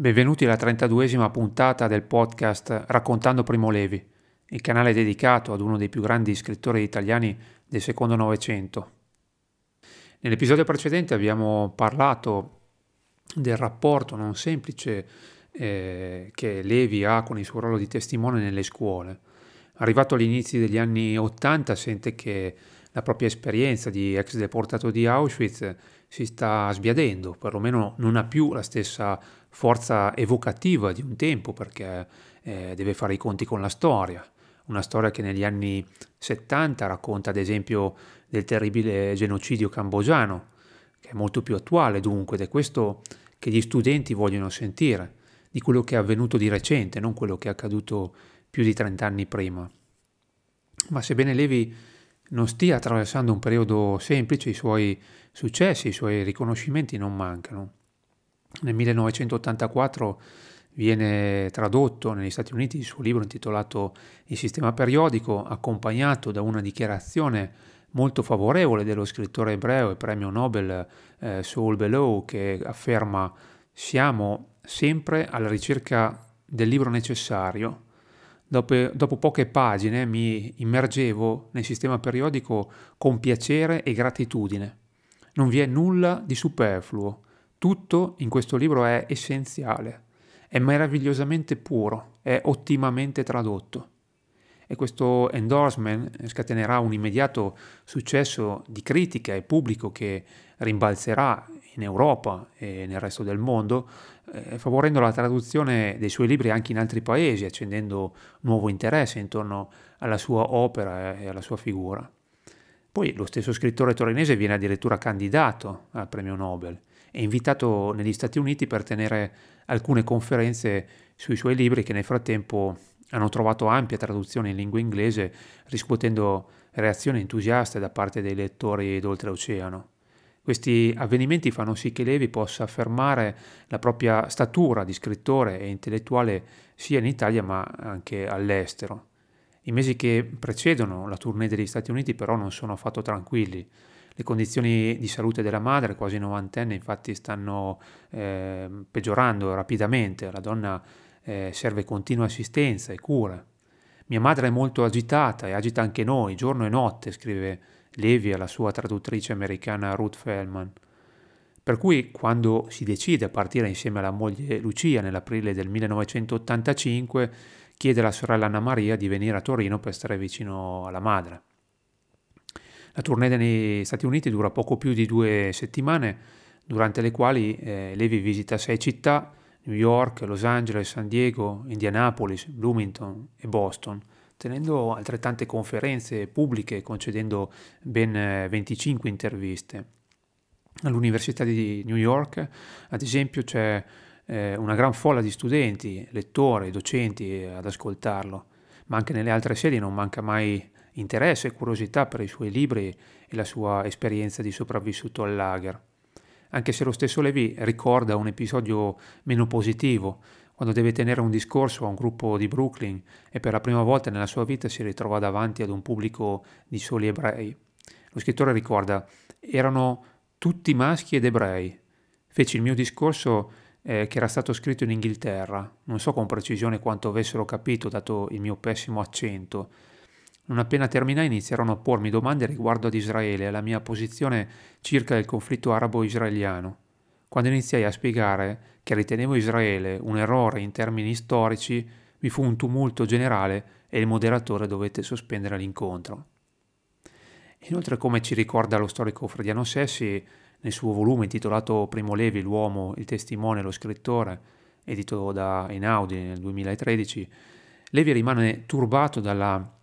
Benvenuti alla 32esima puntata del podcast Raccontando Primo Levi, il canale dedicato ad uno dei più grandi scrittori italiani del secondo Novecento. Nell'episodio precedente abbiamo parlato del rapporto non semplice eh, che Levi ha con il suo ruolo di testimone nelle scuole. Arrivato agli inizi degli anni Ottanta sente che la propria esperienza di ex deportato di Auschwitz si sta sbiadendo, perlomeno non ha più la stessa forza evocativa di un tempo perché eh, deve fare i conti con la storia. Una storia che negli anni 70 racconta ad esempio del terribile genocidio cambogiano, che è molto più attuale dunque ed è questo che gli studenti vogliono sentire, di quello che è avvenuto di recente, non quello che è accaduto più di 30 anni prima. Ma sebbene Levi non stia attraversando un periodo semplice, i suoi successi, i suoi riconoscimenti non mancano. Nel 1984 viene tradotto negli Stati Uniti il suo libro intitolato Il sistema periodico, accompagnato da una dichiarazione molto favorevole dello scrittore ebreo e premio Nobel eh, Saul Bellow che afferma siamo sempre alla ricerca del libro necessario Dopo, dopo, poche pagine mi immergevo nel sistema periodico con piacere e gratitudine. Non vi è nulla di superfluo, tutto in questo libro è essenziale, è meravigliosamente puro, è ottimamente tradotto. E questo endorsement scatenerà un immediato successo di critica e pubblico che rimbalzerà in Europa e nel resto del mondo, eh, favorendo la traduzione dei suoi libri anche in altri paesi, accendendo nuovo interesse intorno alla sua opera e alla sua figura. Poi lo stesso scrittore torinese viene addirittura candidato al premio Nobel e invitato negli Stati Uniti per tenere alcune conferenze sui suoi libri che nel frattempo hanno trovato ampia traduzione in lingua inglese, riscuotendo reazioni entusiaste da parte dei lettori d'oltreoceano. Questi avvenimenti fanno sì che Levi possa affermare la propria statura di scrittore e intellettuale sia in Italia ma anche all'estero. I mesi che precedono la tournée degli Stati Uniti però non sono affatto tranquilli. Le condizioni di salute della madre, quasi novantenne, infatti stanno eh, peggiorando rapidamente. La donna eh, serve continua assistenza e cura. Mia madre è molto agitata e agita anche noi, giorno e notte, scrive Levi alla sua traduttrice americana Ruth Feldman. Per cui quando si decide a partire insieme alla moglie Lucia nell'aprile del 1985, chiede alla sorella Anna Maria di venire a Torino per stare vicino alla madre. La tournée negli Stati Uniti dura poco più di due settimane, durante le quali eh, Levi visita sei città, New York, Los Angeles, San Diego, Indianapolis, Bloomington e Boston, tenendo altrettante conferenze pubbliche concedendo ben 25 eh, interviste. All'Università di New York, ad esempio, c'è eh, una gran folla di studenti, lettori, docenti ad ascoltarlo, ma anche nelle altre sedi non manca mai interesse e curiosità per i suoi libri e la sua esperienza di sopravvissuto al lager. Anche se lo stesso Levi ricorda un episodio meno positivo, quando deve tenere un discorso a un gruppo di Brooklyn e per la prima volta nella sua vita si ritrova davanti ad un pubblico di soli ebrei. Lo scrittore ricorda, erano tutti maschi ed ebrei. Feci il mio discorso eh, che era stato scritto in Inghilterra, non so con precisione quanto avessero capito dato il mio pessimo accento. Non appena terminai iniziarono a pormi domande riguardo ad Israele e alla mia posizione circa il conflitto arabo-israeliano. Quando iniziai a spiegare che ritenevo Israele un errore in termini storici, vi fu un tumulto generale e il moderatore dovette sospendere l'incontro. Inoltre, come ci ricorda lo storico Frediano Sessi nel suo volume intitolato Primo Levi, l'uomo, il testimone, lo scrittore, edito da Einaudi nel 2013, Levi rimane turbato dalla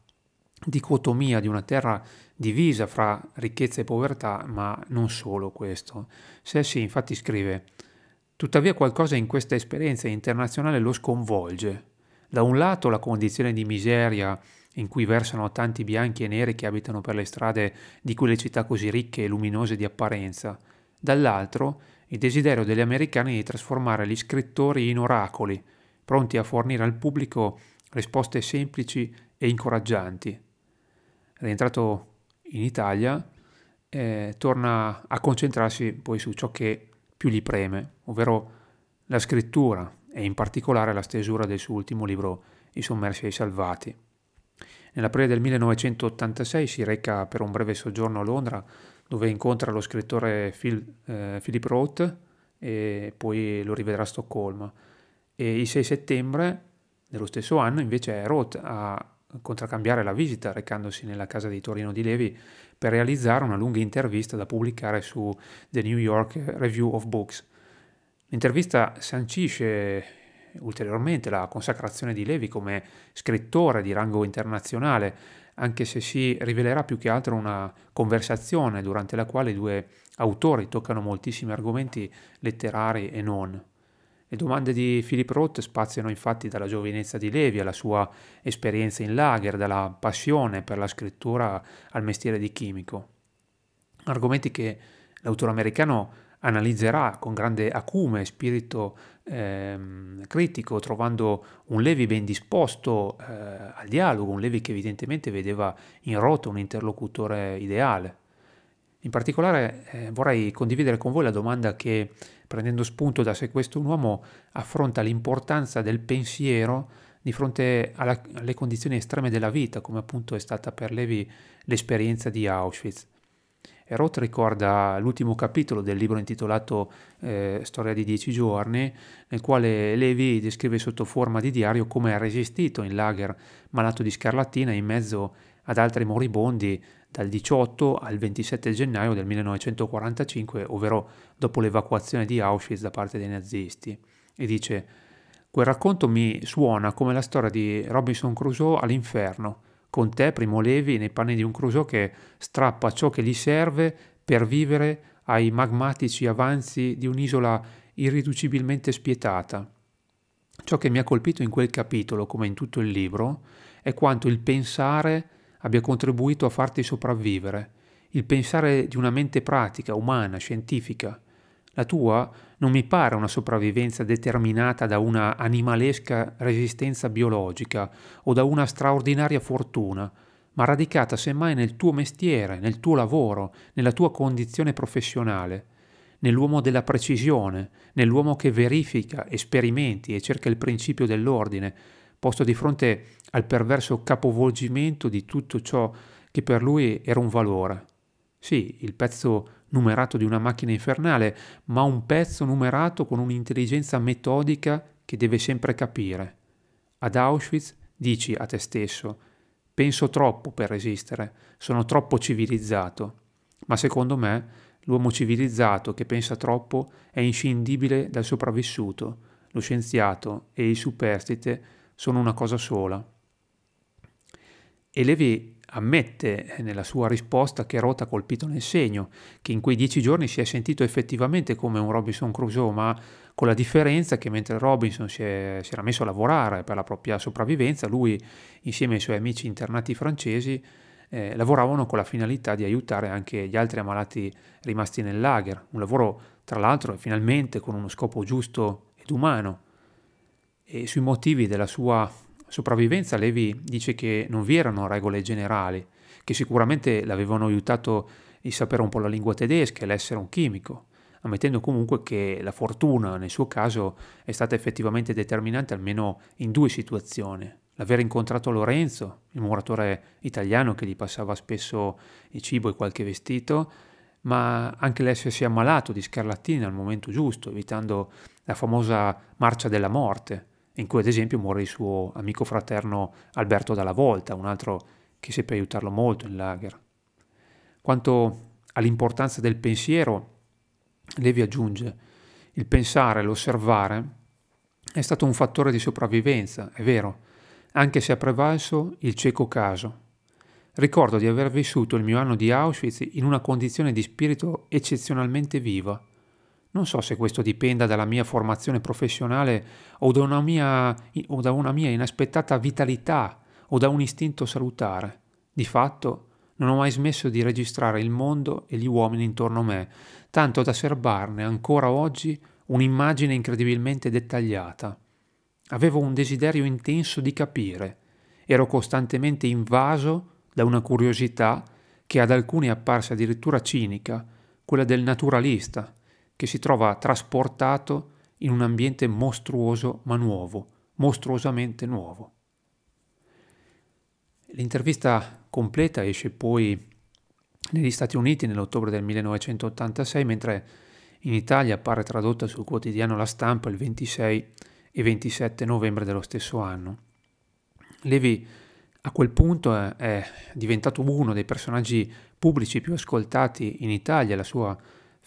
dicotomia di una terra divisa fra ricchezza e povertà, ma non solo questo. Sessi infatti scrive Tuttavia qualcosa in questa esperienza internazionale lo sconvolge. Da un lato la condizione di miseria in cui versano tanti bianchi e neri che abitano per le strade di quelle città così ricche e luminose di apparenza, dall'altro il desiderio degli americani di trasformare gli scrittori in oracoli, pronti a fornire al pubblico risposte semplici e incoraggianti. Rientrato in Italia, eh, torna a concentrarsi poi su ciò che più gli preme, ovvero la scrittura e in particolare la stesura del suo ultimo libro I sommersi e i salvati. Nell'aprile del 1986 si reca per un breve soggiorno a Londra dove incontra lo scrittore Phil, eh, Philip Roth e poi lo rivedrà a Stoccolma. E il 6 settembre dello stesso anno invece Roth a contraccambiare la visita recandosi nella casa di Torino di Levi per realizzare una lunga intervista da pubblicare su The New York Review of Books. L'intervista sancisce ulteriormente la consacrazione di Levi come scrittore di rango internazionale, anche se si rivelerà più che altro una conversazione durante la quale i due autori toccano moltissimi argomenti letterari e non. Le domande di Philip Roth spaziano infatti dalla giovinezza di Levi alla sua esperienza in lager, dalla passione per la scrittura al mestiere di chimico. Argomenti che l'autore americano analizzerà con grande acume e spirito ehm, critico, trovando un Levi ben disposto eh, al dialogo, un Levi che evidentemente vedeva in Roth un interlocutore ideale. In particolare eh, vorrei condividere con voi la domanda che prendendo spunto da se questo un uomo affronta l'importanza del pensiero di fronte alla, alle condizioni estreme della vita, come appunto è stata per Levi l'esperienza di Auschwitz. E Roth ricorda l'ultimo capitolo del libro intitolato eh, Storia di dieci giorni, nel quale Levi descrive sotto forma di diario come ha resistito in lager malato di scarlattina in mezzo ad altri moribondi dal 18 al 27 gennaio del 1945, ovvero dopo l'evacuazione di Auschwitz da parte dei nazisti. E dice, quel racconto mi suona come la storia di Robinson Crusoe all'inferno, con te, Primo Levi, nei panni di un Crusoe che strappa ciò che gli serve per vivere ai magmatici avanzi di un'isola irriducibilmente spietata. Ciò che mi ha colpito in quel capitolo, come in tutto il libro, è quanto il pensare abbia contribuito a farti sopravvivere, il pensare di una mente pratica, umana, scientifica. La tua non mi pare una sopravvivenza determinata da una animalesca resistenza biologica o da una straordinaria fortuna, ma radicata semmai nel tuo mestiere, nel tuo lavoro, nella tua condizione professionale, nell'uomo della precisione, nell'uomo che verifica, esperimenti e cerca il principio dell'ordine, posto di fronte al perverso capovolgimento di tutto ciò che per lui era un valore. Sì, il pezzo numerato di una macchina infernale, ma un pezzo numerato con un'intelligenza metodica che deve sempre capire. Ad Auschwitz dici a te stesso, penso troppo per resistere, sono troppo civilizzato, ma secondo me l'uomo civilizzato che pensa troppo è inscindibile dal sopravvissuto, lo scienziato e il superstite sono una cosa sola. E Levi ammette nella sua risposta che Roth ha colpito nel segno, che in quei dieci giorni si è sentito effettivamente come un Robinson Crusoe, ma con la differenza che mentre Robinson si, è, si era messo a lavorare per la propria sopravvivenza, lui insieme ai suoi amici internati francesi eh, lavoravano con la finalità di aiutare anche gli altri ammalati rimasti nel lager, un lavoro tra l'altro finalmente con uno scopo giusto ed umano. E sui motivi della sua sopravvivenza Levi dice che non vi erano regole generali, che sicuramente l'avevano aiutato il sapere un po' la lingua tedesca e l'essere un chimico, ammettendo comunque che la fortuna nel suo caso è stata effettivamente determinante almeno in due situazioni. L'aver incontrato Lorenzo, il muratore italiano che gli passava spesso il cibo e qualche vestito, ma anche l'essersi ammalato di scarlattina al momento giusto, evitando la famosa marcia della morte, in cui ad esempio muore il suo amico fraterno Alberto Dalla Volta, un altro che seppe aiutarlo molto in lager. Quanto all'importanza del pensiero, Levi aggiunge, il pensare, l'osservare, è stato un fattore di sopravvivenza, è vero, anche se ha prevalso il cieco caso. Ricordo di aver vissuto il mio anno di Auschwitz in una condizione di spirito eccezionalmente viva, non so se questo dipenda dalla mia formazione professionale o da una mia, o da una mia inaspettata vitalità o da un istinto salutare. Di fatto non ho mai smesso di registrare il mondo e gli uomini intorno a me, tanto da serbarne ancora oggi un'immagine incredibilmente dettagliata. Avevo un desiderio intenso di capire, ero costantemente invaso da una curiosità che ad alcuni è apparsa addirittura cinica, quella del naturalista, che si trova trasportato in un ambiente mostruoso ma nuovo, mostruosamente nuovo. L'intervista completa esce poi negli Stati Uniti nell'ottobre del 1986, mentre in Italia appare tradotta sul quotidiano La Stampa il 26 e 27 novembre dello stesso anno. Levi a quel punto è, è diventato uno dei personaggi pubblici più ascoltati in Italia, la sua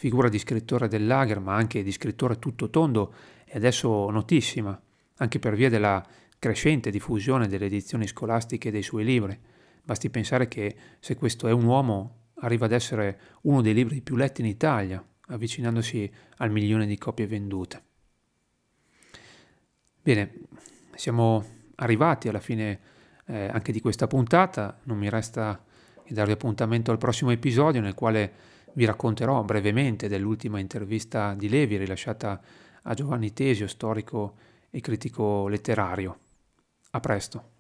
figura di scrittore del lager, ma anche di scrittore tutto tondo, è adesso notissima, anche per via della crescente diffusione delle edizioni scolastiche dei suoi libri. Basti pensare che se questo è un uomo arriva ad essere uno dei libri più letti in Italia, avvicinandosi al milione di copie vendute. Bene, siamo arrivati alla fine eh, anche di questa puntata, non mi resta che darvi appuntamento al prossimo episodio nel quale vi racconterò brevemente dell'ultima intervista di Levi rilasciata a Giovanni Tesio, storico e critico letterario. A presto.